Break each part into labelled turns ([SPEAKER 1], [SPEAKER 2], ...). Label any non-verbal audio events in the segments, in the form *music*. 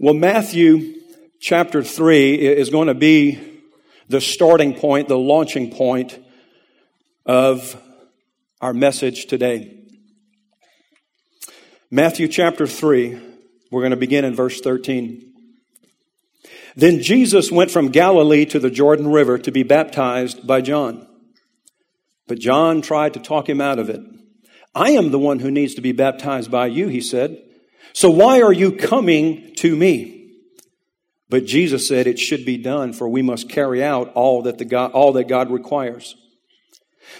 [SPEAKER 1] Well, Matthew chapter 3 is going to be the starting point, the launching point of our message today. Matthew chapter 3, we're going to begin in verse 13. Then Jesus went from Galilee to the Jordan River to be baptized by John. But John tried to talk him out of it. I am the one who needs to be baptized by you, he said. So why are you coming to me? But Jesus said it should be done for we must carry out all that the God, all that God requires.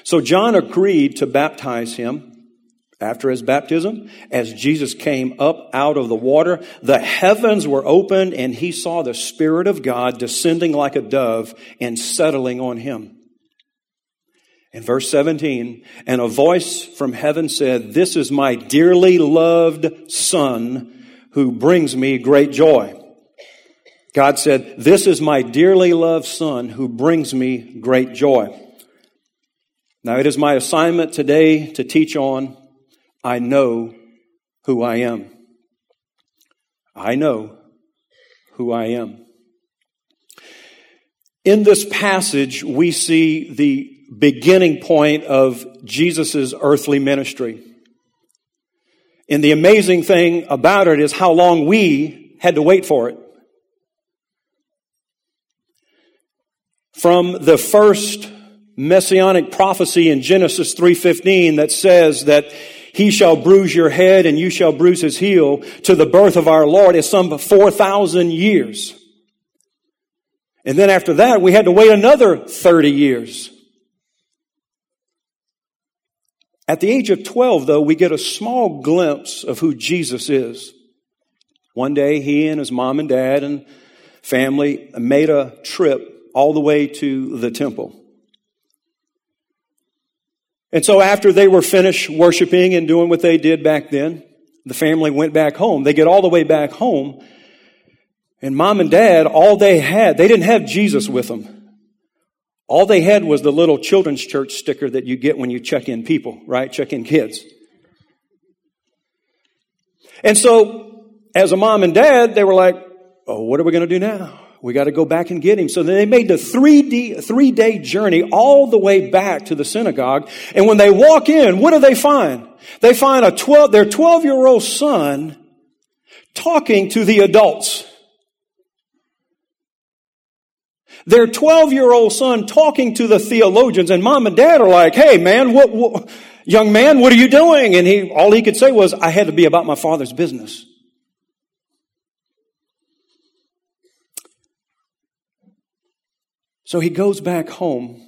[SPEAKER 1] So John agreed to baptize him. After his baptism, as Jesus came up out of the water, the heavens were opened and he saw the Spirit of God descending like a dove and settling on him. In verse 17, and a voice from heaven said, This is my dearly loved Son who brings me great joy. God said, This is my dearly loved Son who brings me great joy. Now, it is my assignment today to teach on I know who I am. I know who I am. In this passage, we see the beginning point of Jesus' earthly ministry. And the amazing thing about it is how long we had to wait for it. From the first messianic prophecy in Genesis 3:15 that says that he shall bruise your head and you shall bruise his heel to the birth of our Lord is some 4,000 years. And then after that, we had to wait another 30 years. At the age of 12, though, we get a small glimpse of who Jesus is. One day, he and his mom and dad and family made a trip all the way to the temple. And so after they were finished worshiping and doing what they did back then, the family went back home. They get all the way back home, and mom and dad, all they had, they didn't have Jesus with them. All they had was the little children's church sticker that you get when you check in people, right? Check in kids. And so, as a mom and dad, they were like, oh, what are we going to do now? We got to go back and get him. So they made the three, three day journey all the way back to the synagogue. And when they walk in, what do they find? They find a 12, their 12 year old son talking to the adults. Their 12 year old son talking to the theologians and mom and dad are like, hey man, what, what, young man, what are you doing? And he, all he could say was, I had to be about my father's business. So he goes back home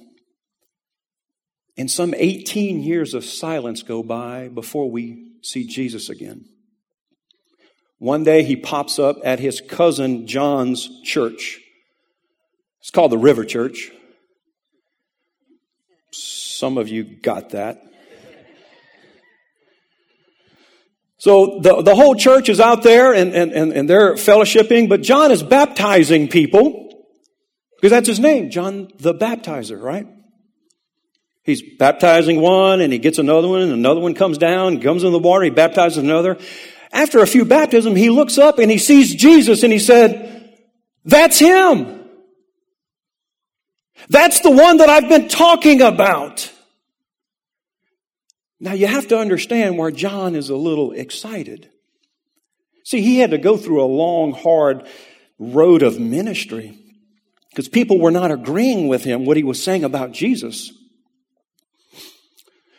[SPEAKER 1] and some 18 years of silence go by before we see Jesus again. One day he pops up at his cousin John's church. It's called the River Church. Some of you got that. So the, the whole church is out there and, and, and, and they're fellowshipping, but John is baptizing people because that's his name, John the Baptizer, right? He's baptizing one and he gets another one and another one comes down, comes in the water, he baptizes another. After a few baptisms, he looks up and he sees Jesus and he said, that's him. That's the one that I've been talking about. Now you have to understand where John is a little excited. See, he had to go through a long, hard road of ministry because people were not agreeing with him what he was saying about Jesus.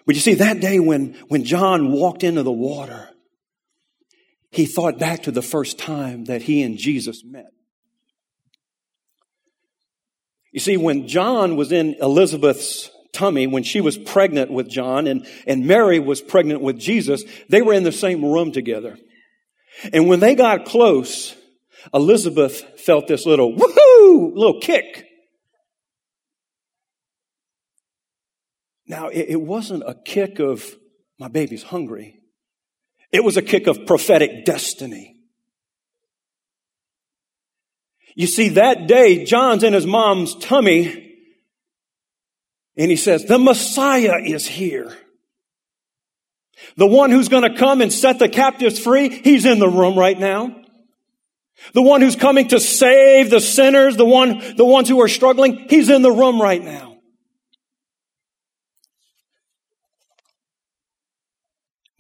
[SPEAKER 1] But you see, that day when, when John walked into the water, he thought back to the first time that he and Jesus met. You see, when John was in Elizabeth's tummy, when she was pregnant with John and, and Mary was pregnant with Jesus, they were in the same room together. And when they got close, Elizabeth felt this little woohoo, little kick. Now, it, it wasn't a kick of my baby's hungry. It was a kick of prophetic destiny. You see, that day, John's in his mom's tummy, and he says, the Messiah is here. The one who's going to come and set the captives free, he's in the room right now. The one who's coming to save the sinners, the one, the ones who are struggling, he's in the room right now.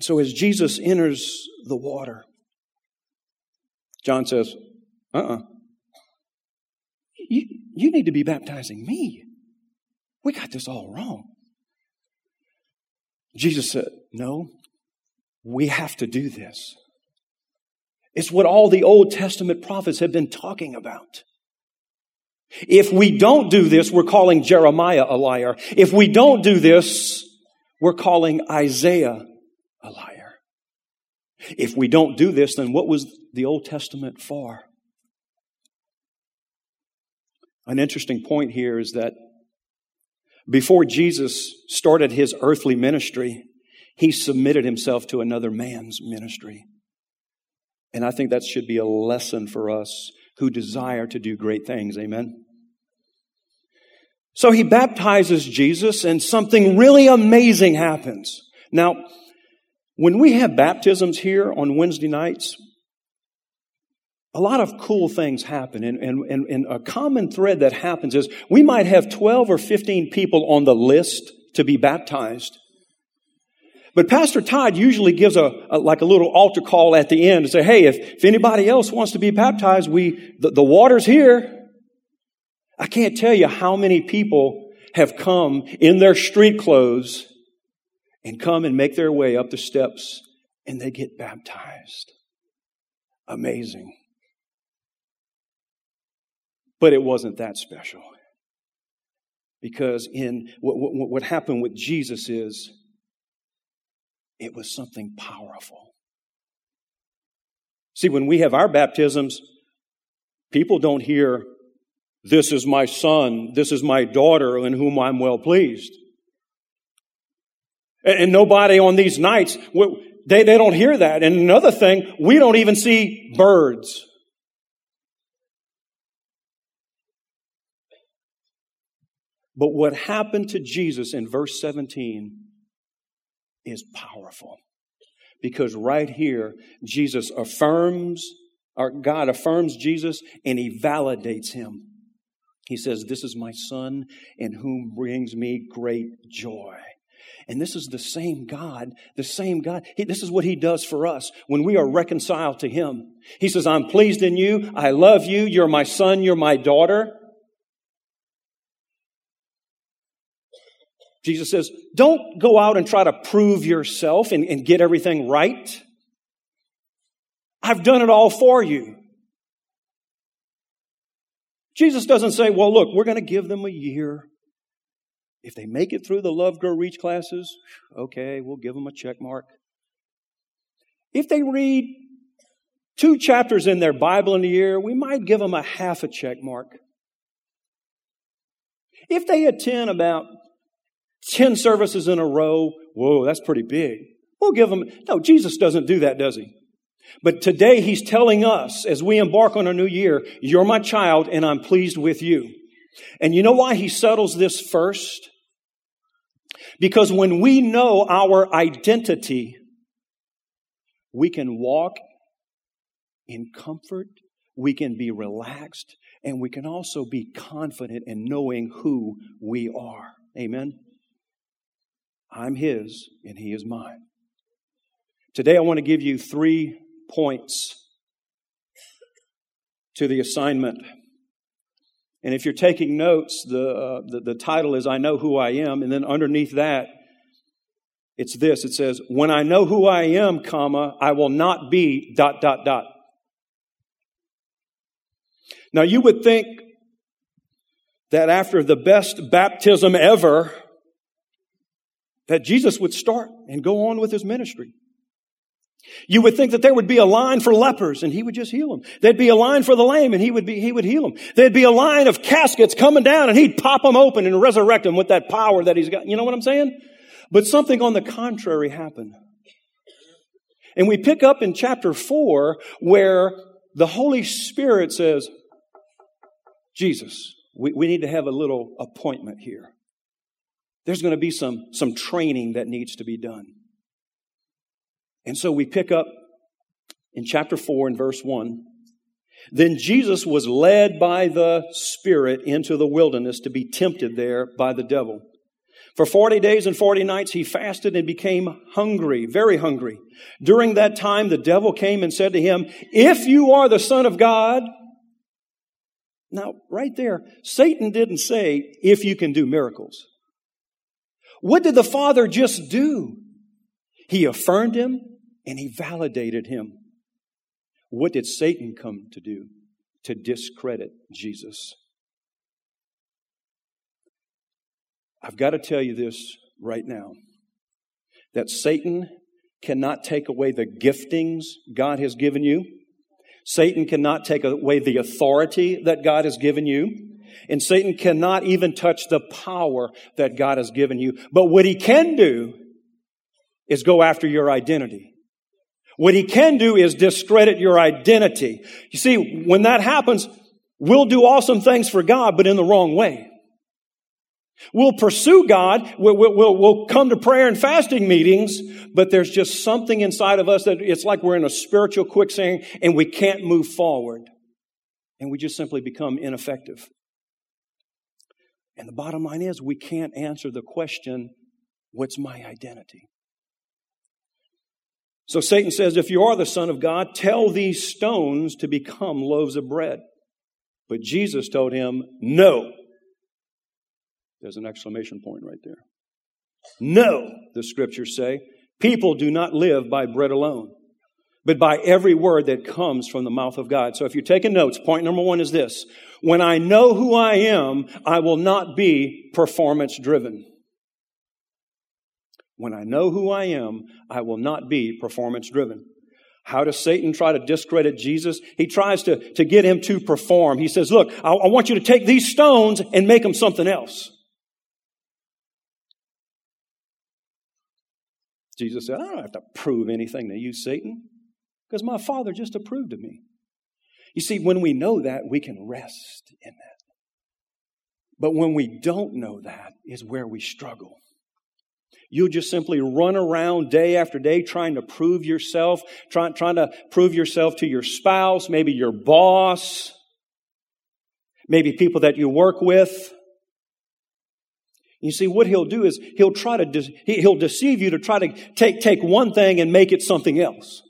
[SPEAKER 1] So as Jesus enters the water, John says, uh-uh. You, you need to be baptizing me. We got this all wrong. Jesus said, no, we have to do this. It's what all the Old Testament prophets have been talking about. If we don't do this, we're calling Jeremiah a liar. If we don't do this, we're calling Isaiah a liar. If we don't do this, then what was the Old Testament for? An interesting point here is that before Jesus started his earthly ministry, he submitted himself to another man's ministry. And I think that should be a lesson for us who desire to do great things. Amen. So he baptizes Jesus and something really amazing happens. Now, when we have baptisms here on Wednesday nights, a lot of cool things happen. And, and, and, and, a common thread that happens is we might have 12 or 15 people on the list to be baptized. But Pastor Todd usually gives a, a, like a little altar call at the end to say, hey, if, if anybody else wants to be baptized, we the, the water's here. I can't tell you how many people have come in their street clothes and come and make their way up the steps and they get baptized. Amazing. But it wasn't that special. Because in what, what, what happened with Jesus is it was something powerful. See, when we have our baptisms, people don't hear, This is my son, this is my daughter in whom I'm well pleased. And, nobody on these nights, they, they don't hear that. And another thing, we don't even see birds. But what happened to Jesus in verse 17 is powerful. Because right here, Jesus affirms, or God affirms Jesus and he validates him. He says, This is my son in whom brings me great joy. And this is the same God, the same God. He, this is what He does for us when we are reconciled to Him. He says, I'm pleased in you. I love you. You're my son. You're my daughter. Jesus says, don't go out and try to prove yourself and, and get everything right. I've done it all for you. Jesus doesn't say, well, look, we're going to give them a year. If they make it through the Love Grow Reach classes, okay, we'll give them a check mark. If they read two chapters in their Bible in a year, we might give them a half a check mark. If they attend about 10 services in a row. Whoa, that's pretty big. We'll give them, no, Jesus doesn't do that, does he? But today he's telling us as we embark on a new year, you're my child and I'm pleased with you. And you know why he settles this first? Because when we know our identity, we can walk in comfort, we can be relaxed, and we can also be confident in knowing who we are. Amen. I'm His and He is mine. Today, I want to give you three points to the assignment. And if you're taking notes, the, uh, the, the title is I Know Who I Am. And then underneath that, it's this it says, When I know who I am, comma, I will not be dot, dot, dot. Now, you would think that after the best baptism ever, that Jesus would start and go on with his ministry. You would think that there would be a line for lepers and he would just heal them. There'd be a line for the lame and he would be, he would heal them. There'd be a line of caskets coming down and he'd pop them open and resurrect them with that power that he's got. You know what I'm saying? But something on the contrary happened. And we pick up in chapter four where the Holy Spirit says, Jesus, we, we need to have a little appointment here there's going to be some, some training that needs to be done. And so we pick up in chapter 4 and verse 1. Then Jesus was led by the Spirit into the wilderness to be tempted there by the devil. For 40 days and 40 nights he fasted and became hungry, very hungry. During that time the devil came and said to him, If you are the Son of God, now right there, Satan didn't say, if you can do miracles. What did the Father just do? He affirmed him and he validated him. What did Satan come to do? To discredit Jesus. I've got to tell you this right now that Satan cannot take away the giftings God has given you. Satan cannot take away the authority that God has given you. And Satan cannot even touch the power that God has given you. But what he can do is go after your identity. What he can do is discredit your identity. You see, when that happens, we'll do awesome things for God, but in the wrong way. We'll pursue God. We'll, we'll, we'll, come to prayer and fasting meetings, but there's just something inside of us that it's like we're in a spiritual quicksand and we can't move forward. And we just simply become ineffective. And the bottom line is we can't answer the question, what's my identity? So Satan says, if you are the Son of God, tell these stones to become loaves of bread. But Jesus told him, no. There's an exclamation point right there. No, the scriptures say. People do not live by bread alone, but by every word that comes from the mouth of God. So if you're taking notes, point number one is this. When I know who I am, I will not be performance driven. When I know who I am, I will not be performance driven. How does Satan try to discredit Jesus? He tries to, to get him to perform. He says, look, I, I want you to take these stones and make them something else. Jesus said, I don't have to prove anything to you, Satan, because my Father just approved of me. You see, when we know that, we can rest in that. But when we don't know that, is where we struggle. You'll just simply run around day after day trying to prove yourself, try, trying to prove yourself to your spouse, maybe your boss, maybe people that you work with. You see, what he'll do is he'll try to, de- he'll deceive you to try to take, take one thing and make it something else.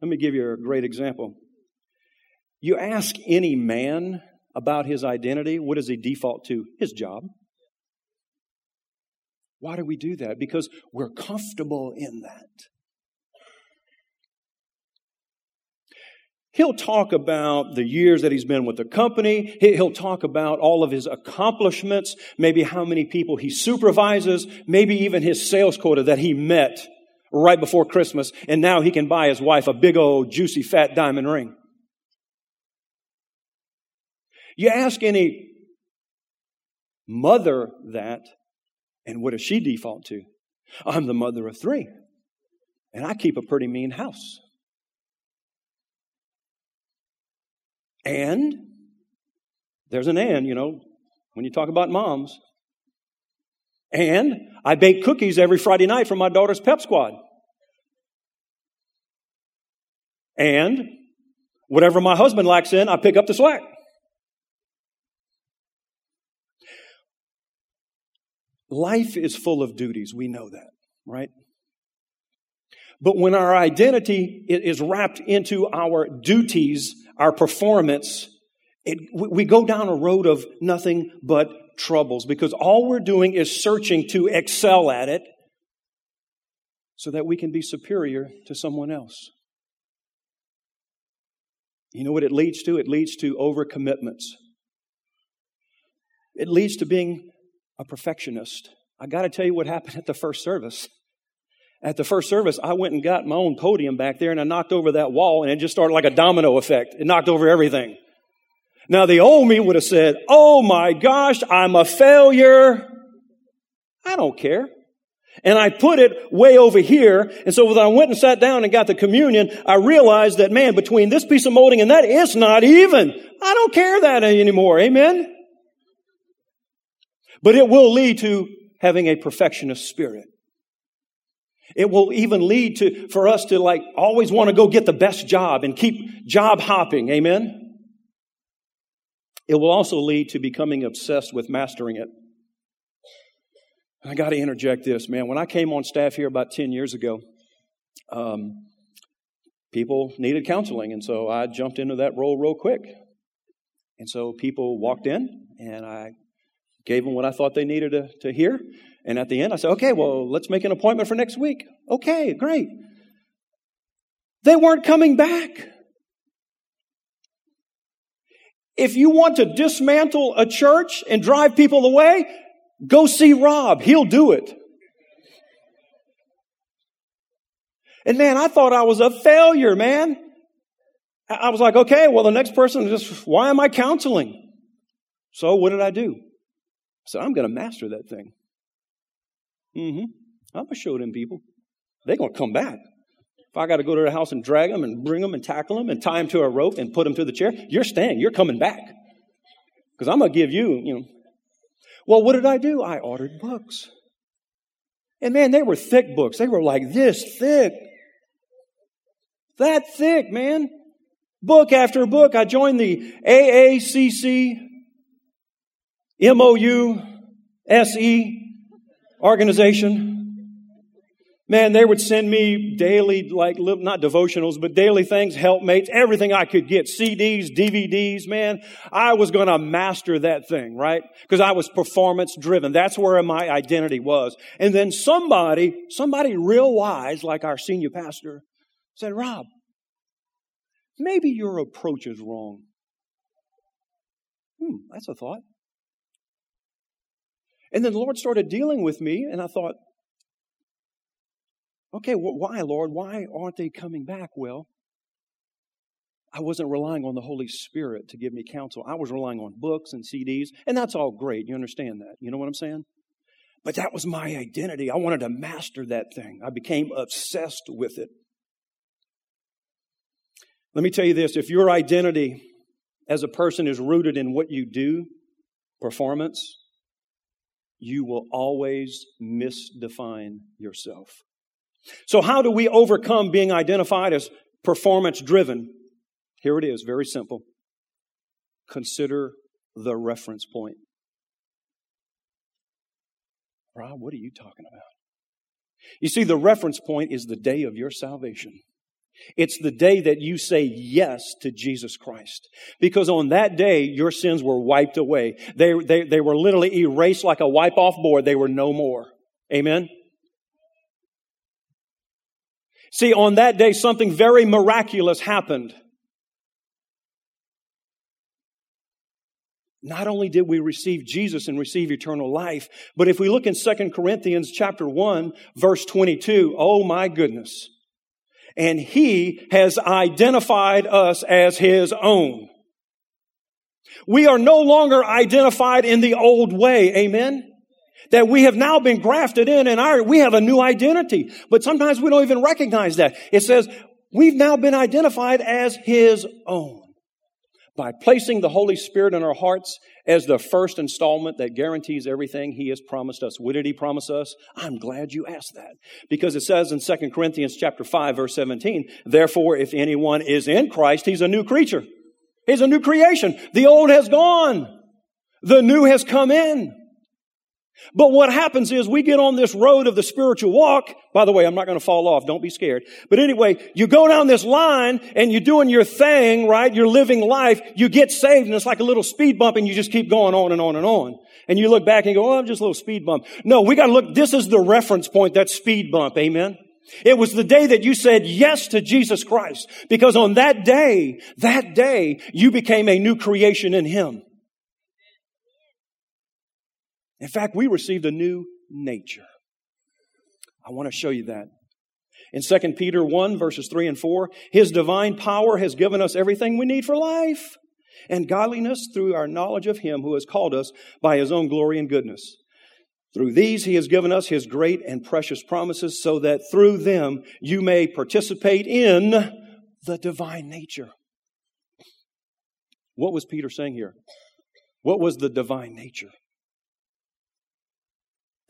[SPEAKER 1] Let me give you a great example. You ask any man about his identity, what does he default to? His job. Why do we do that? Because we're comfortable in that. He'll talk about the years that he's been with the company. He'll talk about all of his accomplishments, maybe how many people he supervises, maybe even his sales quota that he met right before Christmas, and now he can buy his wife a big old juicy fat diamond ring. You ask any mother that, and what does she default to? I'm the mother of three. And I keep a pretty mean house. And there's an and, you know, when you talk about moms. And I bake cookies every Friday night for my daughter's pep squad. And whatever my husband lacks in, I pick up the slack. Life is full of duties. We know that, right? But when our identity is wrapped into our duties, our performance, it, we go down a road of nothing but troubles because all we're doing is searching to excel at it so that we can be superior to someone else. You know what it leads to? It leads to overcommitments. It leads to being a perfectionist. I got to tell you what happened at the first service. At the first service, I went and got my own podium back there and I knocked over that wall and it just started like a domino effect. It knocked over everything. Now the old me would have said, Oh my gosh, I'm a failure. I don't care. And I put it way over here. And so when I went and sat down and got the communion, I realized that man, between this piece of molding and that, it's not even. I don't care that anymore. Amen. But it will lead to having a perfectionist spirit. It will even lead to, for us to like always want to go get the best job and keep job hopping. Amen? It will also lead to becoming obsessed with mastering it. I got to interject this, man. When I came on staff here about 10 years ago, um, people needed counseling, and so I jumped into that role real quick. And so people walked in, and I gave them what I thought they needed to, to hear. And at the end, I said, okay, well, let's make an appointment for next week. Okay, great. They weren't coming back. If you want to dismantle a church and drive people away, go see Rob. He'll do it. And man, I thought I was a failure, man. I was like, okay, well, the next person just, why am I counseling? So what did I do? I said, I'm going to master that thing. Mm-hmm. I'm going to show them people. They're going to come back. If I got to go to their house and drag them and bring them and tackle them and tie them to a rope and put them to the chair, you're staying. You're coming back. Because I'm going to give you, you know. Well, what did I do? I ordered books. And man, they were thick books. They were like this thick. That thick, man. Book after book. I joined the AACC MOU SE organization. Man, they would send me daily, like, not devotionals, but daily things, helpmates, everything I could get, CDs, DVDs, man. I was gonna master that thing, right? Because I was performance driven. That's where my identity was. And then somebody, somebody real wise, like our senior pastor, said, Rob, maybe your approach is wrong. Hmm, that's a thought. And then the Lord started dealing with me, and I thought, okay, well, why, Lord? Why aren't they coming back? Well, I wasn't relying on the Holy Spirit to give me counsel. I was relying on books and CDs, and that's all great. You understand that? You know what I'm saying? But that was my identity. I wanted to master that thing. I became obsessed with it. Let me tell you this if your identity as a person is rooted in what you do, performance, you will always misdefine yourself. So, how do we overcome being identified as performance driven? Here it is, very simple. Consider the reference point. Rob, what are you talking about? You see, the reference point is the day of your salvation. It's the day that you say yes to Jesus Christ. Because on that day, your sins were wiped away. They, they, they were literally erased like a wipe off board. They were no more. Amen? See, on that day, something very miraculous happened. Not only did we receive Jesus and receive eternal life, but if we look in 2 Corinthians chapter 1, verse 22, oh my goodness and He has identified us as His own. We are no longer identified in the old way. Amen. That we have now been grafted in and our, we have a new identity. But sometimes we don't even recognize that. It says, we've now been identified as His own by placing the Holy Spirit in our hearts as the first installment that guarantees everything he has promised us. What did he promise us? I'm glad you asked that. Because it says in 2 Corinthians chapter 5 verse 17, therefore if anyone is in Christ, he's a new creature. He's a new creation. The old has gone. The new has come in. But what happens is we get on this road of the spiritual walk. By the way, I'm not going to fall off. Don't be scared. But anyway, you go down this line and you're doing your thing, right? You're living life. You get saved and it's like a little speed bump and you just keep going on and on and on. And you look back and go, oh, I'm just a little speed bump. No, we got to look. This is the reference point, that speed bump. Amen. It was the day that you said yes to Jesus Christ because on that day, that day, you became a new creation in Him. In fact, we received a new nature. I want to show you that. In 2 Peter 1 verses 3 and 4, His divine power has given us everything we need for life and godliness through our knowledge of Him who has called us by His own glory and goodness. Through these, He has given us His great and precious promises so that through them you may participate in the divine nature. What was Peter saying here? What was the divine nature?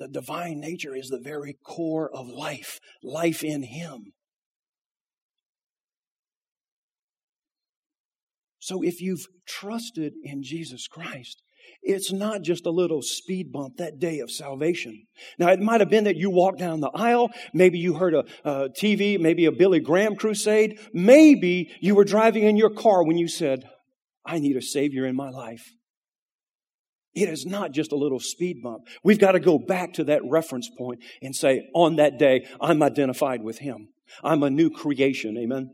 [SPEAKER 1] The divine nature is the very core of life, life in Him. So if you've trusted in Jesus Christ, it's not just a little speed bump that day of salvation. Now, it might have been that you walked down the aisle. Maybe you heard a, a, TV, maybe a Billy Graham crusade. Maybe you were driving in your car when you said, I need a Savior in my life. It is not just a little speed bump. We've got to go back to that reference point and say, on that day, I'm identified with Him. I'm a new creation. Amen.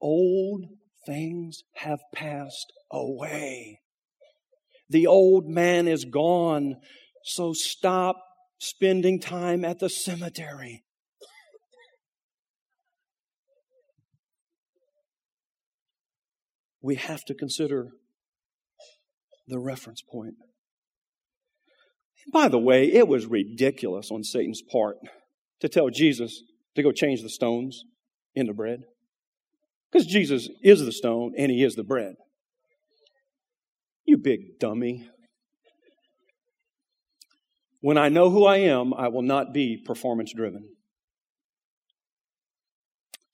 [SPEAKER 1] Old things have passed away. The old man is gone, so stop spending time at the cemetery. We have to consider the reference point. By the way, it was ridiculous on Satan's part to tell Jesus to go change the stones into bread. Because Jesus is the stone and he is the bread. You big dummy. When I know who I am, I will not be performance driven.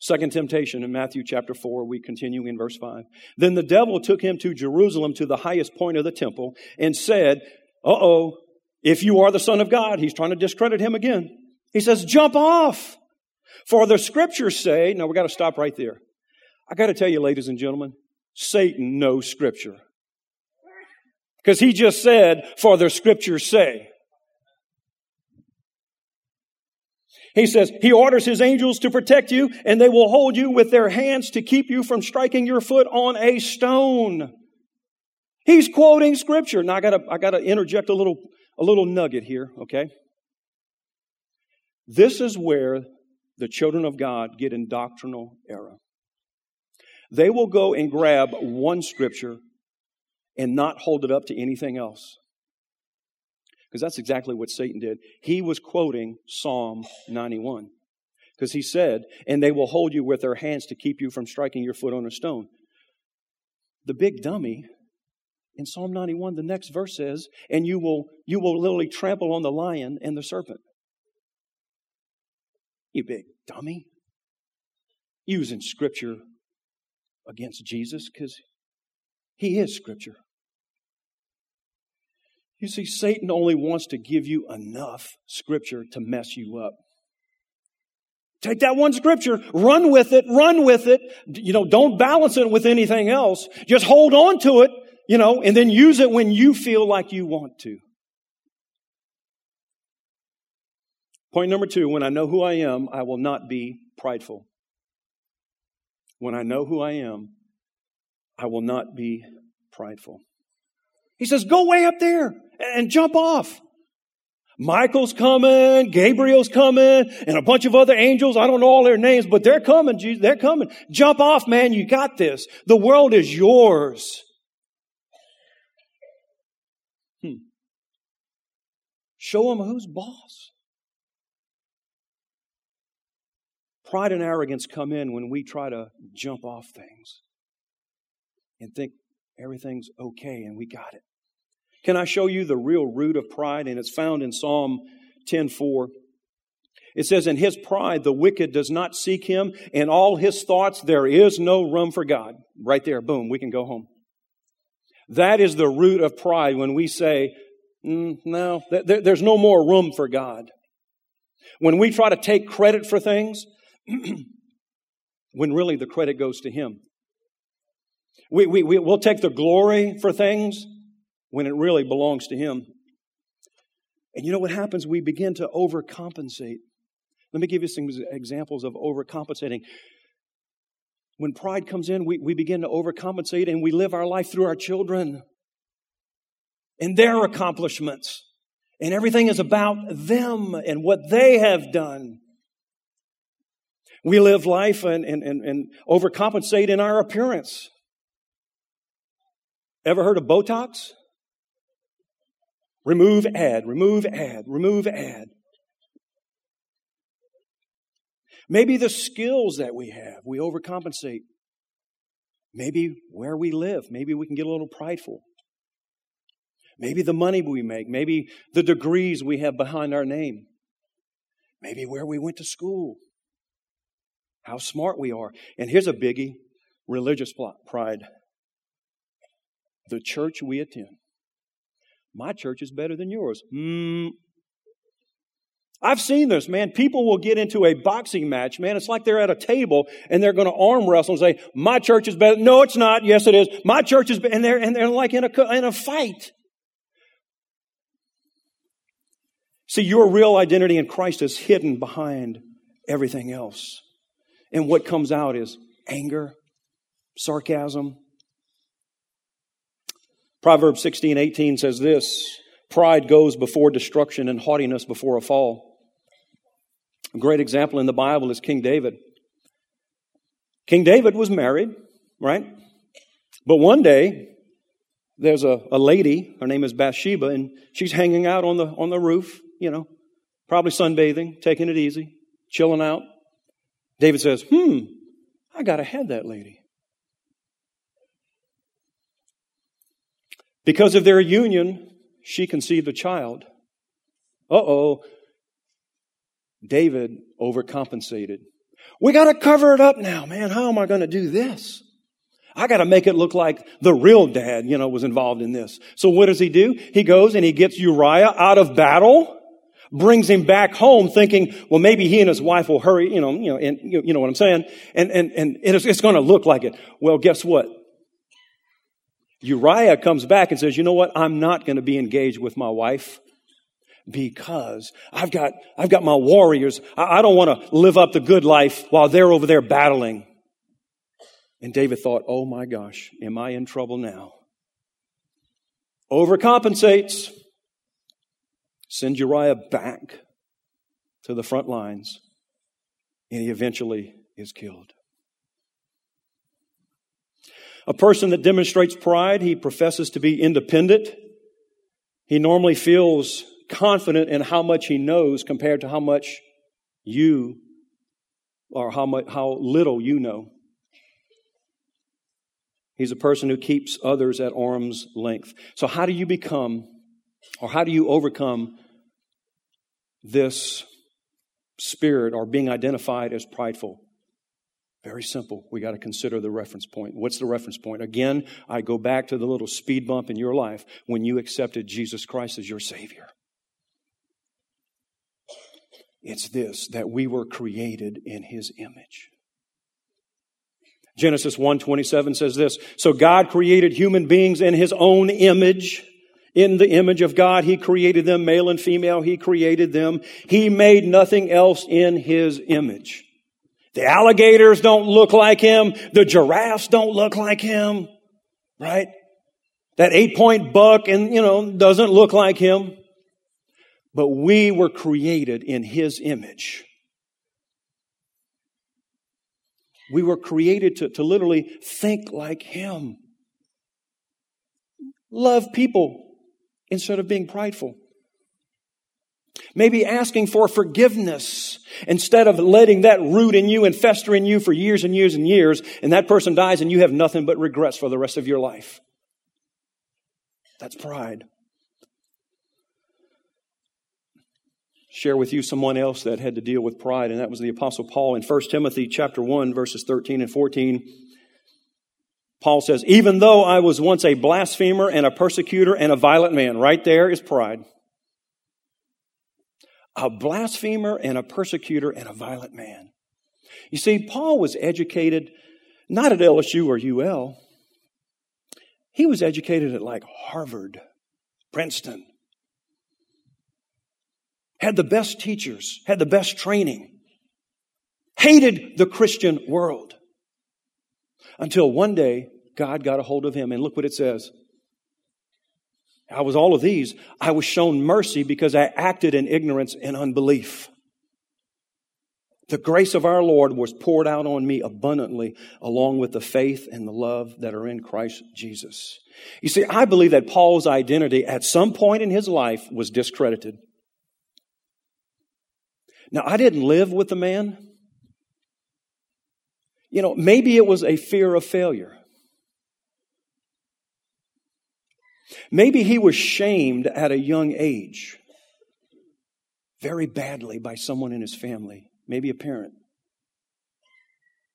[SPEAKER 1] Second temptation in Matthew chapter 4, we continue in verse 5. Then the devil took him to Jerusalem to the highest point of the temple and said, Uh oh, if you are the Son of God, he's trying to discredit him again. He says, Jump off. For the scriptures say, now we got to stop right there. I got to tell you, ladies and gentlemen, Satan knows Scripture. Because he just said, for the Scriptures say. He says, He orders His angels to protect you, and they will hold you with their hands to keep you from striking your foot on a stone. He's quoting Scripture. Now I gotta, I gotta interject a little, a little nugget here, okay? This is where the children of God get in doctrinal error. They will go and grab one scripture and not hold it up to anything else. Because that's exactly what Satan did. He was quoting Psalm 91. Because he said, and they will hold you with their hands to keep you from striking your foot on a stone. The big dummy in Psalm 91, the next verse says, and you will, you will literally trample on the lion and the serpent. You big dummy. Using scripture against Jesus because he is Scripture. You see, Satan only wants to give you enough Scripture to mess you up. Take that one scripture, run with it, run with it. You know, don't balance it with anything else. Just hold on to it, you know, and then use it when you feel like you want to. Point number two, when I know who I am, I will not be prideful when I know who I am, I will not be prideful. He says, go way up there and jump off. Michael's coming, Gabriel's coming, and a bunch of other angels. I don't know all their names, but they're coming, Jesus. They're coming. Jump off, man. You got this. The world is yours. Hmm. Show them who's boss. Pride and arrogance come in when we try to jump off things and think everything's okay and we got it. Can I show you the real root of pride? And it's found in Psalm 10:4. It says, In his pride, the wicked does not seek him. In all his thoughts, there is no room for God. Right there, boom, we can go home. That is the root of pride when we say, mm, No, th- there's no more room for God. When we try to take credit for things, *clears throat* when really the credit goes to Him. We, we, we, will take the glory for things when it really belongs to Him. And you know what happens? We begin to overcompensate. Let me give you some examples of overcompensating. When pride comes in, we, we begin to overcompensate and we live our life through our children and their accomplishments. And everything is about them and what they have done. We live life and, and, and, and overcompensate in our appearance. Ever heard of Botox? Remove ad, remove ad, remove ad. Maybe the skills that we have, we overcompensate. Maybe where we live, maybe we can get a little prideful. Maybe the money we make, maybe the degrees we have behind our name, maybe where we went to school, how smart we are. And here's a biggie religious pride. The church we attend. My church is better than yours. Mm. I've seen this, man. People will get into a boxing match, man. It's like they're at a table and they're going to arm wrestle and say, my church is better. No, it's not. Yes, it is. My church is better. And they're, and they're like in a, in a fight. See, your real identity in Christ is hidden behind everything else. And what comes out is anger, sarcasm. Proverbs 16, 18 says this Pride goes before destruction and haughtiness before a fall. A great example in the Bible is King David. King David was married, right? But one day, there's a, a lady, her name is Bathsheba, and she's hanging out on the, on the roof you know, probably sunbathing, taking it easy, chilling out. David says, Hmm, I got to have that lady. Because of their union, she conceived a child. Uh oh. David overcompensated. We got to cover it up now, man. How am I going to do this? I got to make it look like the real dad, you know, was involved in this. So what does he do? He goes and he gets Uriah out of battle brings him back home thinking, well, maybe he and his wife will hurry, you know, you know, and you know what I'm saying? And, and, and it's, it's going to look like it. Well, guess what? Uriah comes back and says, you know what? I'm not going to be engaged with my wife because I've got, I've got my warriors. I, I don't want to live up the good life while they're over there battling. And David thought, oh my gosh, am I in trouble now? Overcompensates send Uriah back to the front lines, and he eventually is killed. A person that demonstrates pride, he professes to be independent. He normally feels confident in how much he knows compared to how much you or how much, how little you know. He's a person who keeps others at arm's length. So how do you become or how do you overcome this spirit or being identified as prideful? Very simple. We got to consider the reference point. What's the reference point? Again, I go back to the little speed bump in your life when you accepted Jesus Christ as your Savior. It's this that we were created in His image. Genesis 1:27 says this, so God created human beings in his own image. In the image of God, He created them, male and female, He created them. He made nothing else in His image. The alligators don't look like Him. The giraffes don't look like Him. Right? That eight point buck and, you know, doesn't look like Him. But we were created in His image. We were created to, to literally think like Him. Love people instead of being prideful. Maybe asking for forgiveness instead of letting that root in you and fester in you for years and years and years, and that person dies and you have nothing but regrets for the rest of your life. That's pride. Share with you someone else that had to deal with pride, and that was the Apostle Paul in 1 Timothy chapter 1, verses 13 and 14. Paul says, even though I was once a blasphemer and a persecutor and a violent man, right there is pride. A blasphemer and a persecutor and a violent man. You see, Paul was educated not at LSU or UL. He was educated at like Harvard, Princeton. Had the best teachers, had the best training, hated the Christian world. Until one day, God got a hold of him. And look what it says. I was all of these. I was shown mercy because I acted in ignorance and unbelief. The grace of our Lord was poured out on me abundantly, along with the faith and the love that are in Christ Jesus. You see, I believe that Paul's identity at some point in his life was discredited. Now, I didn't live with the man. You know, maybe it was a fear of failure. Maybe he was shamed at a young age very badly by someone in his family, maybe a parent.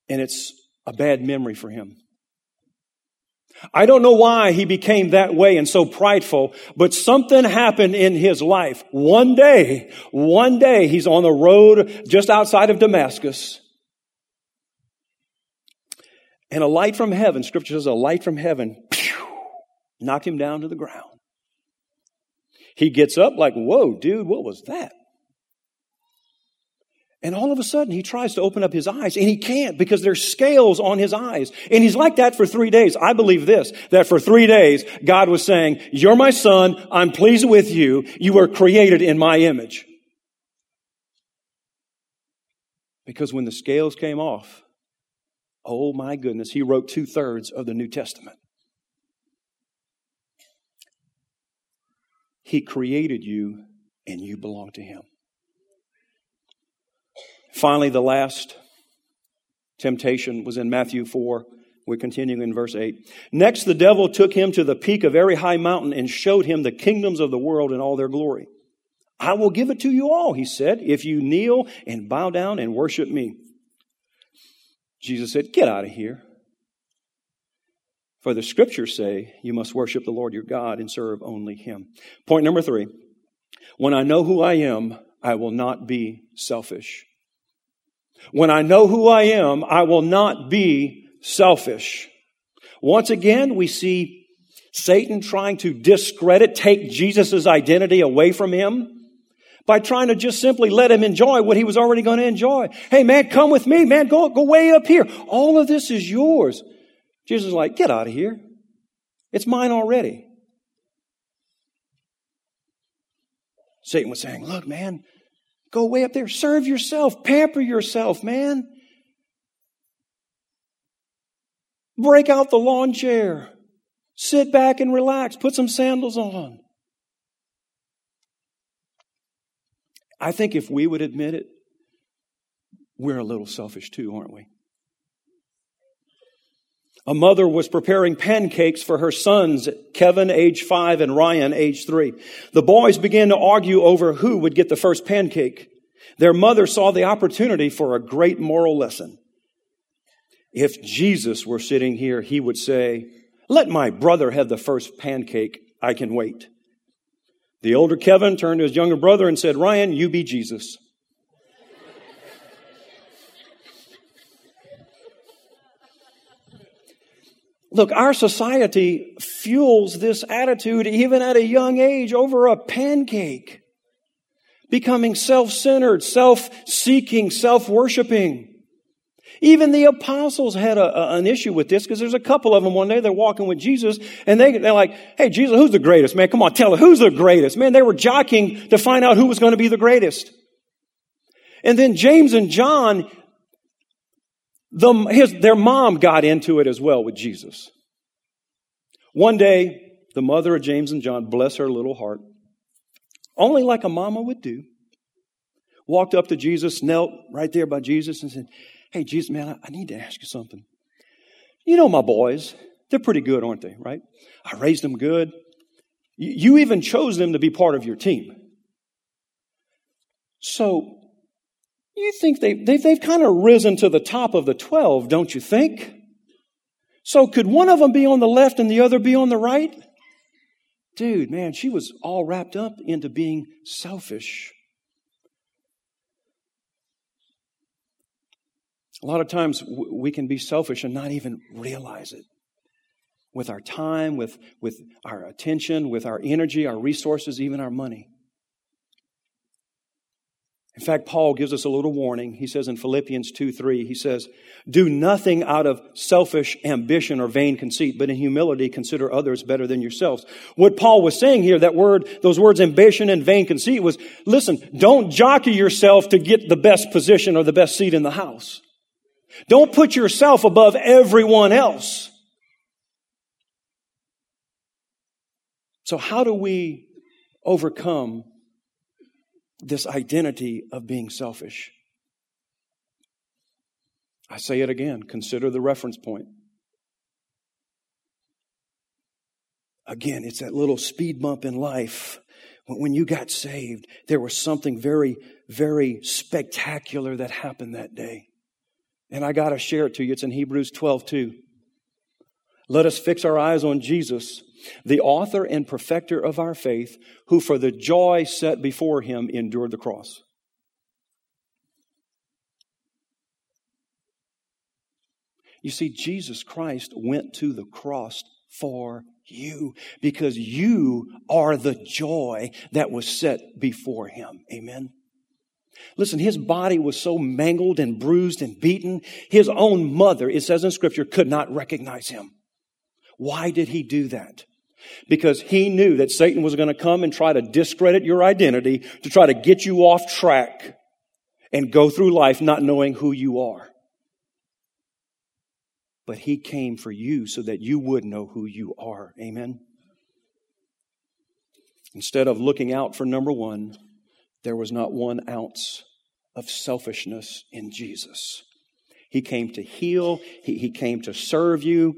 [SPEAKER 1] And it's a bad memory for him. I don't know why he became that way and so prideful, but something happened in his life. One day, one day he's on the road just outside of Damascus. And a light from heaven, scripture says a light from heaven, pew, knocked him down to the ground. He gets up like, whoa, dude, what was that? And all of a sudden, he tries to open up his eyes and he can't because there's scales on his eyes. And he's like that for three days. I believe this, that for three days, God was saying, you're my son. I'm pleased with you. You were created in my image. Because when the scales came off, oh my goodness, he wrote two thirds of the New Testament. He created you and you belong to him. Finally, the last temptation was in Matthew 4. We're continuing in verse 8. Next, the devil took him to the peak of every high mountain and showed him the kingdoms of the world in all their glory. I will give it to you all, he said, if you kneel and bow down and worship me. Jesus said, Get out of here. For the scriptures say you must worship the Lord your God and serve only him. Point number three. When I know who I am, I will not be selfish. When I know who I am, I will not be selfish. Once again, we see Satan trying to discredit, take Jesus' identity away from him by trying to just simply let him enjoy what he was already going to enjoy. Hey man, come with me, man, go, go way up here. All of this is yours. Jesus is like, get out of here. It's mine already. Satan was saying, look, man, Go way up there. Serve yourself. Pamper yourself, man. Break out the lawn chair. Sit back and relax. Put some sandals on. I think if we would admit it, we're a little selfish too, aren't we? A mother was preparing pancakes for her sons, Kevin, age five, and Ryan, age three. The boys began to argue over who would get the first pancake. Their mother saw the opportunity for a great moral lesson. If Jesus were sitting here, he would say, let my brother have the first pancake. I can wait. The older Kevin turned to his younger brother and said, Ryan, you be Jesus. Look, our society fuels this attitude even at a young age over a pancake. Becoming self-centered, self-seeking, self-worshiping. Even the apostles had a, a, an issue with this because there's a couple of them one day they're walking with Jesus and they, they're like, hey, Jesus, who's the greatest? Man, come on, tell us, who's the greatest? Man, they were jockeying to find out who was going to be the greatest. And then James and John, the, his, their mom got into it as well with Jesus. One day, the mother of James and John, bless her little heart, only like a mama would do, walked up to Jesus, knelt right there by Jesus, and said, Hey, Jesus, man, I, I need to ask you something. You know my boys, they're pretty good, aren't they, right? I raised them good. You even chose them to be part of your team. So you think they, they've, they've kind of risen to the top of the 12, don't you think? So could one of them be on the left and the other be on the right? Dude, man, she was all wrapped up into being selfish. A lot of times we can be selfish and not even realize it. With our time, with, with our attention, with our energy, our resources, even our money. In fact, Paul gives us a little warning. He says in Philippians 2 3, he says, Do nothing out of selfish ambition or vain conceit, but in humility consider others better than yourselves. What Paul was saying here, that word, those words ambition and vain conceit was, listen, don't jockey yourself to get the best position or the best seat in the house. Don't put yourself above everyone else. So how do we overcome this identity of being selfish. I say it again consider the reference point. Again, it's that little speed bump in life. When you got saved, there was something very, very spectacular that happened that day. And I got to share it to you. It's in Hebrews 12, 2. Let us fix our eyes on Jesus, the author and perfecter of our faith, who for the joy set before him endured the cross. You see, Jesus Christ went to the cross for you because you are the joy that was set before him. Amen. Listen, his body was so mangled and bruised and beaten, his own mother, it says in scripture, could not recognize him. Why did he do that? Because he knew that Satan was going to come and try to discredit your identity, to try to get you off track and go through life not knowing who you are. But he came for you so that you would know who you are. Amen. Instead of looking out for number one, there was not one ounce of selfishness in Jesus. He came to heal, he, he came to serve you,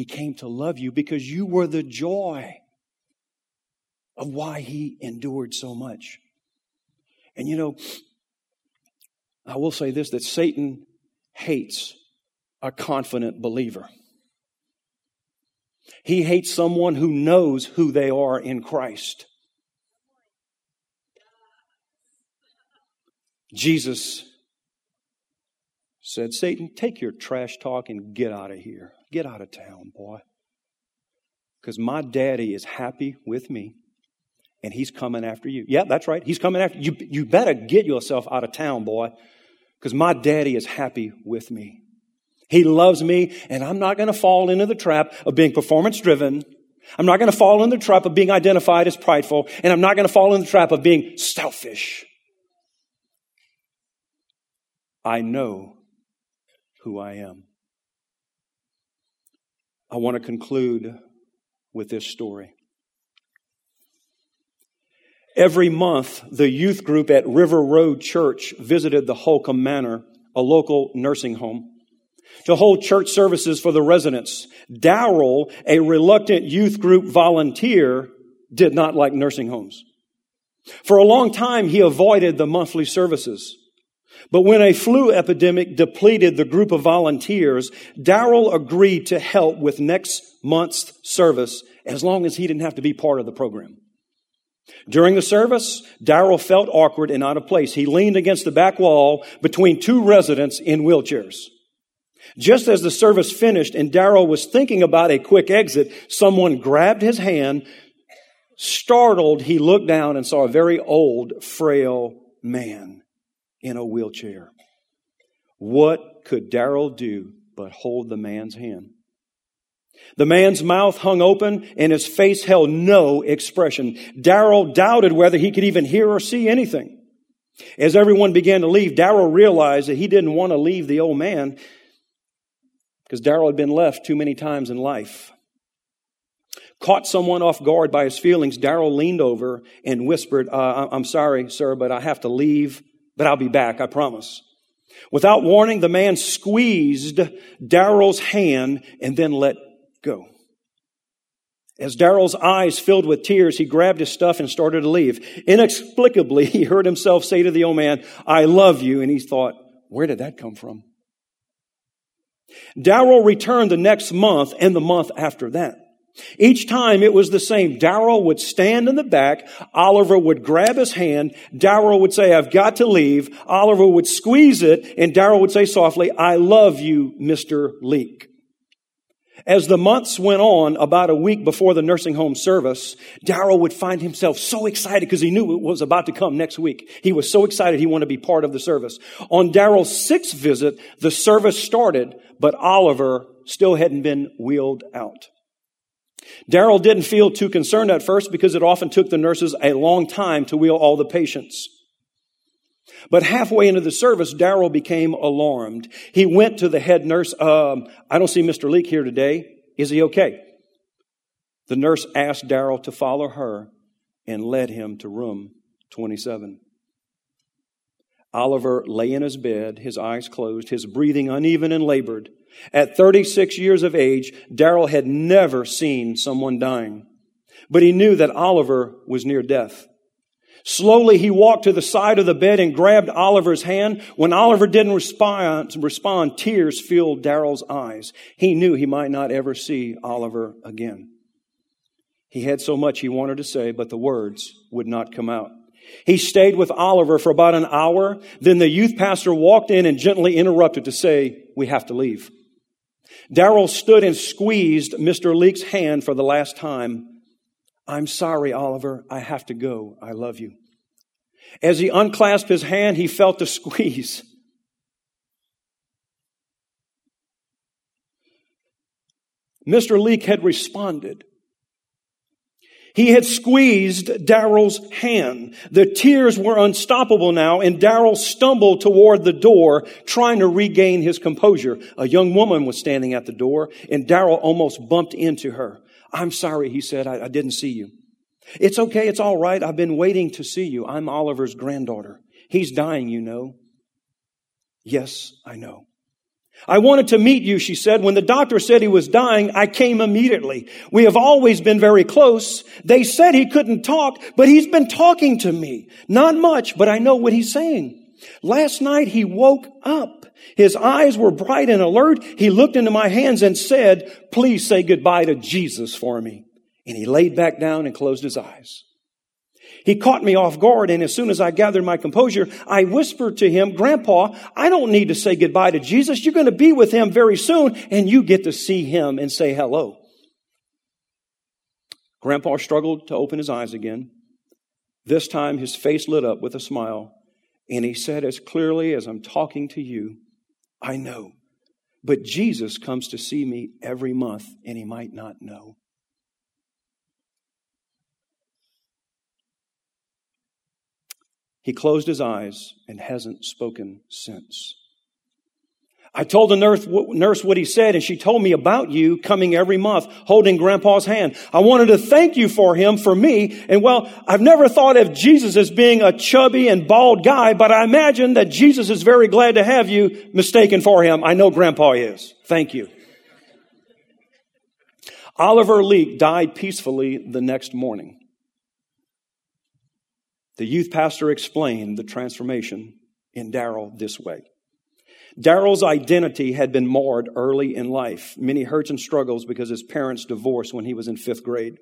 [SPEAKER 1] he came to love you because you were the joy of why he endured so much. And you know, I will say this that Satan hates a confident believer. He hates someone who knows who they are in Christ. Jesus said, Satan, take your trash talk and get out of here. Get out of town, boy. Because my daddy is happy with me and he's coming after you. Yeah, that's right. He's coming after you. You better get yourself out of town, boy, because my daddy is happy with me. He loves me, and I'm not going to fall into the trap of being performance driven. I'm not going to fall in the trap of being identified as prideful, and I'm not going to fall in the trap of being selfish. I know who I am. I want to conclude with this story. Every month, the youth group at River Road Church visited the Holcomb Manor, a local nursing home, to hold church services for the residents. Darrell, a reluctant youth group volunteer, did not like nursing homes. For a long time, he avoided the monthly services. But when a flu epidemic depleted the group of volunteers, Darrell agreed to help with next month's service as long as he didn't have to be part of the program. During the service, Darrell felt awkward and out of place. He leaned against the back wall between two residents in wheelchairs. Just as the service finished and Darrell was thinking about a quick exit, someone grabbed his hand. Startled, he looked down and saw a very old, frail man in a wheelchair. What could Darrell do but hold the man's hand? The man's mouth hung open and his face held no expression. Darrell doubted whether he could even hear or see anything. As everyone began to leave, Darrell realized that he didn't want to leave the old man because Darrell had been left too many times in life. Caught someone off guard by his feelings, Darrell leaned over and whispered, uh, I'm sorry, sir, but I have to leave but I'll be back, I promise. Without warning, the man squeezed Darrell's hand and then let go. As Darrell's eyes filled with tears, he grabbed his stuff and started to leave. Inexplicably, *laughs* he heard himself say to the old man, I love you. And he thought, where did that come from? Darrell returned the next month and the month after that. Each time it was the same. Darrell would stand in the back. Oliver would grab his hand. Darrell would say, I've got to leave. Oliver would squeeze it and Darrell would say softly, I love you, Mr. Leake. As the months went on, about a week before the nursing home service, Darrell would find himself so excited because he knew it was about to come next week. He was so excited he wanted to be part of the service. On Darrell's sixth visit, the service started, but Oliver still hadn't been wheeled out. Darrell didn't feel too concerned at first because it often took the nurses a long time to wheel all the patients. But halfway into the service, Darrell became alarmed. He went to the head nurse. Um, I don't see Mr. Leake here today. Is he okay? The nurse asked Darrell to follow her and led him to room 27. Oliver lay in his bed, his eyes closed, his breathing uneven and labored. At 36 years of age, Darrell had never seen someone dying, but he knew that Oliver was near death. Slowly, he walked to the side of the bed and grabbed Oliver's hand. When Oliver didn't respond, respond tears filled Darrell's eyes. He knew he might not ever see Oliver again. He had so much he wanted to say, but the words would not come out. He stayed with Oliver for about an hour. Then the youth pastor walked in and gently interrupted to say, we have to leave. Darrell stood and squeezed Mr. Leake's hand for the last time. I'm sorry, Oliver. I have to go. I love you. As he unclasped his hand, he felt the squeeze. *laughs* Mr. Leake had responded. He had squeezed Darrell's hand. The tears were unstoppable now, and Darrell stumbled toward the door, trying to regain his composure. A young woman was standing at the door, and Darrell almost bumped into her. I'm sorry, he said. I, I didn't see you. It's okay. It's all right. I've been waiting to see you. I'm Oliver's granddaughter. He's dying, you know. Yes, I know. I wanted to meet you, she said. When the doctor said he was dying, I came immediately. We have always been very close. They said he couldn't talk, but he's been talking to me. Not much, but I know what he's saying. Last night he woke up. His eyes were bright and alert. He looked into my hands and said, please say goodbye to Jesus for me. And he laid back down and closed his eyes. He caught me off guard, and as soon as I gathered my composure, I whispered to him, Grandpa, I don't need to say goodbye to Jesus. You're going to be with him very soon, and you get to see him and say hello. Grandpa struggled to open his eyes again. This time his face lit up with a smile, and he said as clearly as I'm talking to you, I know. But Jesus comes to see me every month, and he might not know. He closed his eyes and hasn't spoken since. I told the nurse, what he said, and she told me about you coming every month holding grandpa's hand. I wanted to thank you for him, for me. And well, I've never thought of Jesus as being a chubby and bald guy, but I imagine that Jesus is very glad to have you mistaken for him. I know grandpa is. Thank you. Oliver Leake died peacefully the next morning. The youth pastor explained the transformation in Darrell this way. Darrell's identity had been marred early in life. Many hurts and struggles because his parents divorced when he was in fifth grade.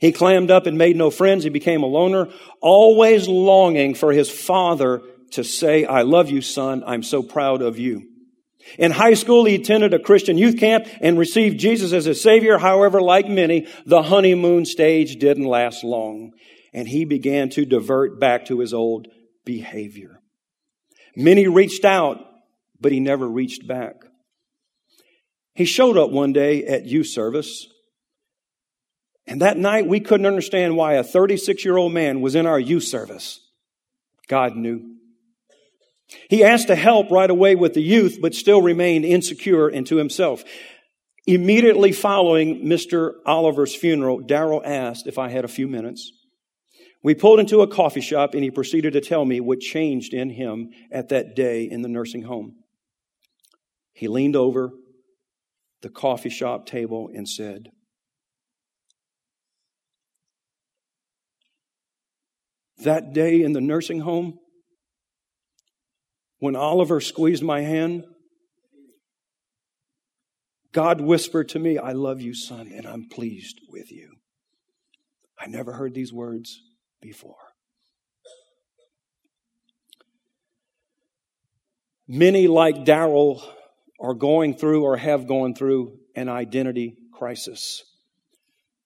[SPEAKER 1] He clammed up and made no friends. He became a loner, always longing for his father to say, I love you, son. I'm so proud of you. In high school, he attended a Christian youth camp and received Jesus as his savior. However, like many, the honeymoon stage didn't last long and he began to divert back to his old behavior. Many reached out, but he never reached back. He showed up one day at youth service, and that night we couldn't understand why a 36 year old man was in our youth service. God knew. He asked to help right away with the youth, but still remained insecure and to himself. Immediately following Mr. Oliver's funeral, Darrell asked if I had a few minutes. We pulled into a coffee shop and he proceeded to tell me what changed in him at that day in the nursing home. He leaned over the coffee shop table and said, That day in the nursing home, when Oliver squeezed my hand, God whispered to me, I love you, son, and I'm pleased with you. I never heard these words before. Many, like Darrell, are going through or have gone through an identity crisis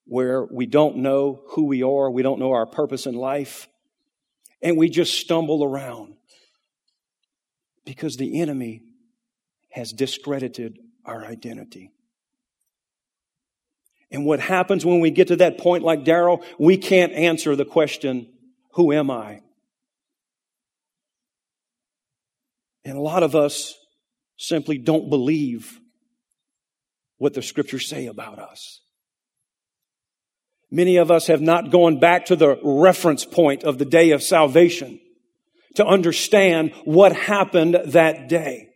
[SPEAKER 1] where we don't know who we are, we don't know our purpose in life, and we just stumble around because the enemy has discredited our identity. And what happens when we get to that point like Darrell, we can't answer the question, who am I? And a lot of us simply don't believe what the scriptures say about us. Many of us have not gone back to the reference point of the day of salvation to understand what happened that day.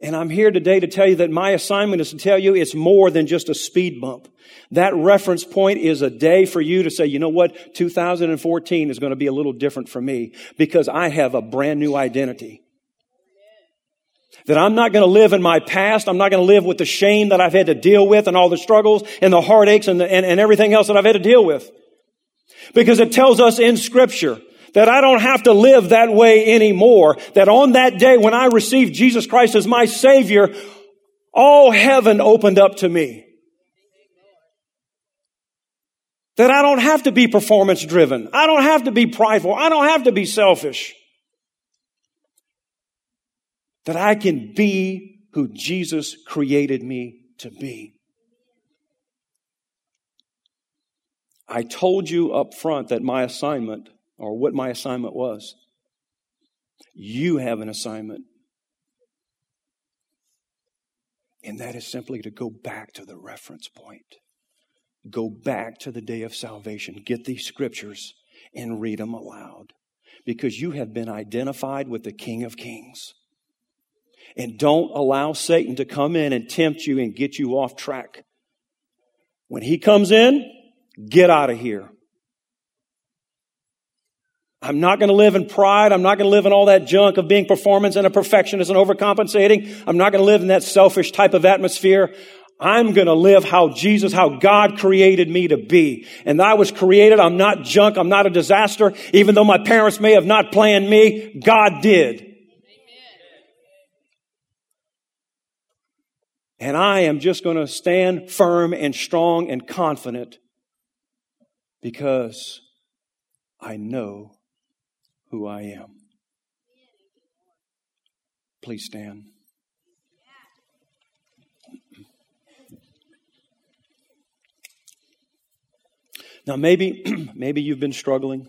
[SPEAKER 1] And I'm here today to tell you that my assignment is to tell you it's more than just a speed bump. That reference point is a day for you to say, you know what? 2014 is going to be a little different for me because I have a brand new identity. That I'm not going to live in my past. I'm not going to live with the shame that I've had to deal with and all the struggles and the heartaches and, the, and, and everything else that I've had to deal with. Because it tells us in scripture that I don't have to live that way anymore. That on that day when I received Jesus Christ as my Savior, all heaven opened up to me. That I don't have to be performance driven. I don't have to be prideful. I don't have to be selfish. That I can be who Jesus created me to be. I told you up front that my assignment or what my assignment was. You have an assignment. And that is simply to go back to the reference point. Go back to the day of salvation. Get these scriptures and read them aloud. Because you have been identified with the King of Kings. And don't allow Satan to come in and tempt you and get you off track. When he comes in, get out of here. I'm not going to live in pride. I'm not going to live in all that junk of being performance and a perfectionist and overcompensating. I'm not going to live in that selfish type of atmosphere. I'm going to live how Jesus, how God created me to be. And I was created. I'm not junk. I'm not a disaster. Even though my parents may have not planned me, God did. And I am just going to stand firm and strong and confident because I know who I am. Please stand. Now maybe *clears throat* maybe you've been struggling.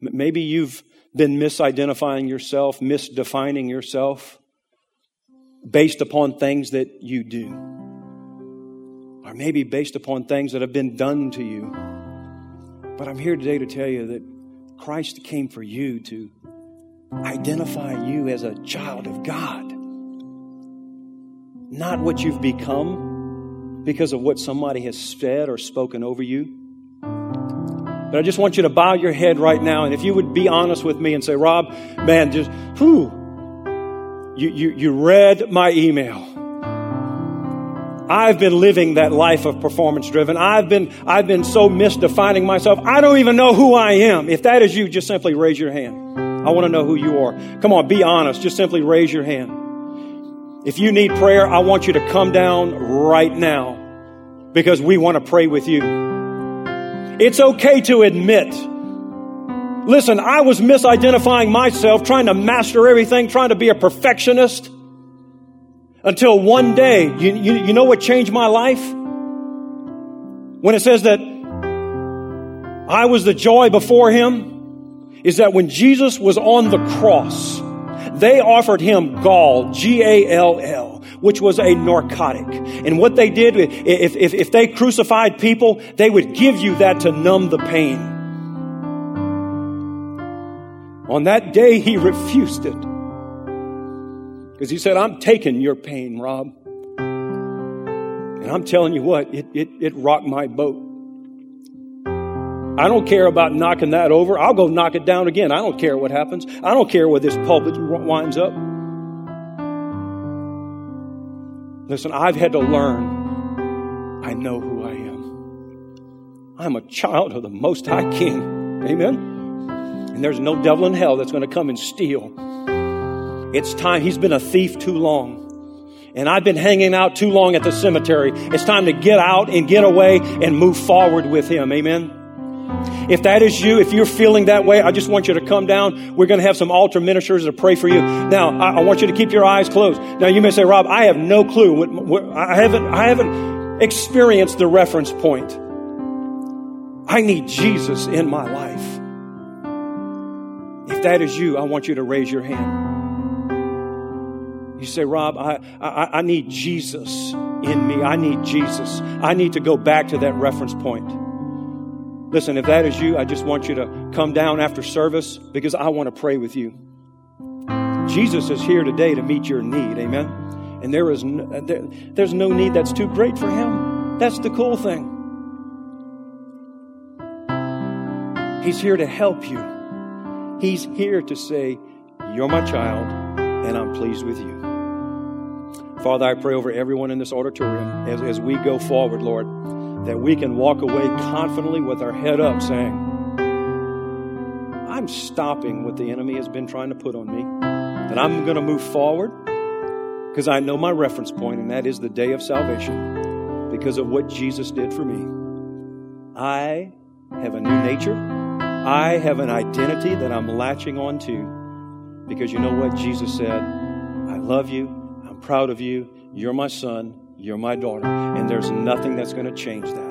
[SPEAKER 1] Maybe you've been misidentifying yourself, misdefining yourself based upon things that you do or maybe based upon things that have been done to you. But I'm here today to tell you that Christ came for you to identify you as a child of God, not what you've become because of what somebody has said or spoken over you. But I just want you to bow your head right now, and if you would be honest with me and say, Rob, man, just, whew, you, you, you read my email. I've been living that life of performance driven. I've been, I've been so misdefining myself. I don't even know who I am. If that is you, just simply raise your hand. I want to know who you are. Come on, be honest. Just simply raise your hand. If you need prayer, I want you to come down right now because we want to pray with you. It's okay to admit. Listen, I was misidentifying myself, trying to master everything, trying to be a perfectionist. Until one day, you, you, you know what changed my life? When it says that I was the joy before him, is that when Jesus was on the cross, they offered him gall, G-A-L-L, which was a narcotic. And what they did, if, if, if they crucified people, they would give you that to numb the pain. On that day, he refused it. Because he said, I'm taking your pain, Rob. And I'm telling you what, it, it, it rocked my boat. I don't care about knocking that over. I'll go knock it down again. I don't care what happens. I don't care where this pulpit winds up. Listen, I've had to learn. I know who I am. I'm a child of the Most High King. Amen? And there's no devil in hell that's going to come and steal it's time. He's been a thief too long. And I've been hanging out too long at the cemetery. It's time to get out and get away and move forward with Him. Amen. If that is you, if you're feeling that way, I just want you to come down. We're going to have some altar ministers to pray for you. Now, I, I want you to keep your eyes closed. Now, you may say, Rob, I have no clue. What, what, I haven't, I haven't experienced the reference point. I need Jesus in my life. If that is you, I want you to raise your hand. You say, Rob, I, I, I need Jesus in me. I need Jesus. I need to go back to that reference point. Listen, if that is you, I just want you to come down after service because I want to pray with you. Jesus is here today to meet your need. Amen. And there is no, there, there's no need that's too great for him. That's the cool thing. He's here to help you. He's here to say, You're my child, and I'm pleased with you. Father, I pray over everyone in this auditorium as, as we go forward, Lord, that we can walk away confidently with our head up saying, I'm stopping what the enemy has been trying to put on me, that I'm going to move forward because I know my reference point, and that is the day of salvation because of what Jesus did for me. I have a new nature. I have an identity that I'm latching on to because you know what? Jesus said, I love you. Proud of you. You're my son. You're my daughter. And there's nothing that's going to change that.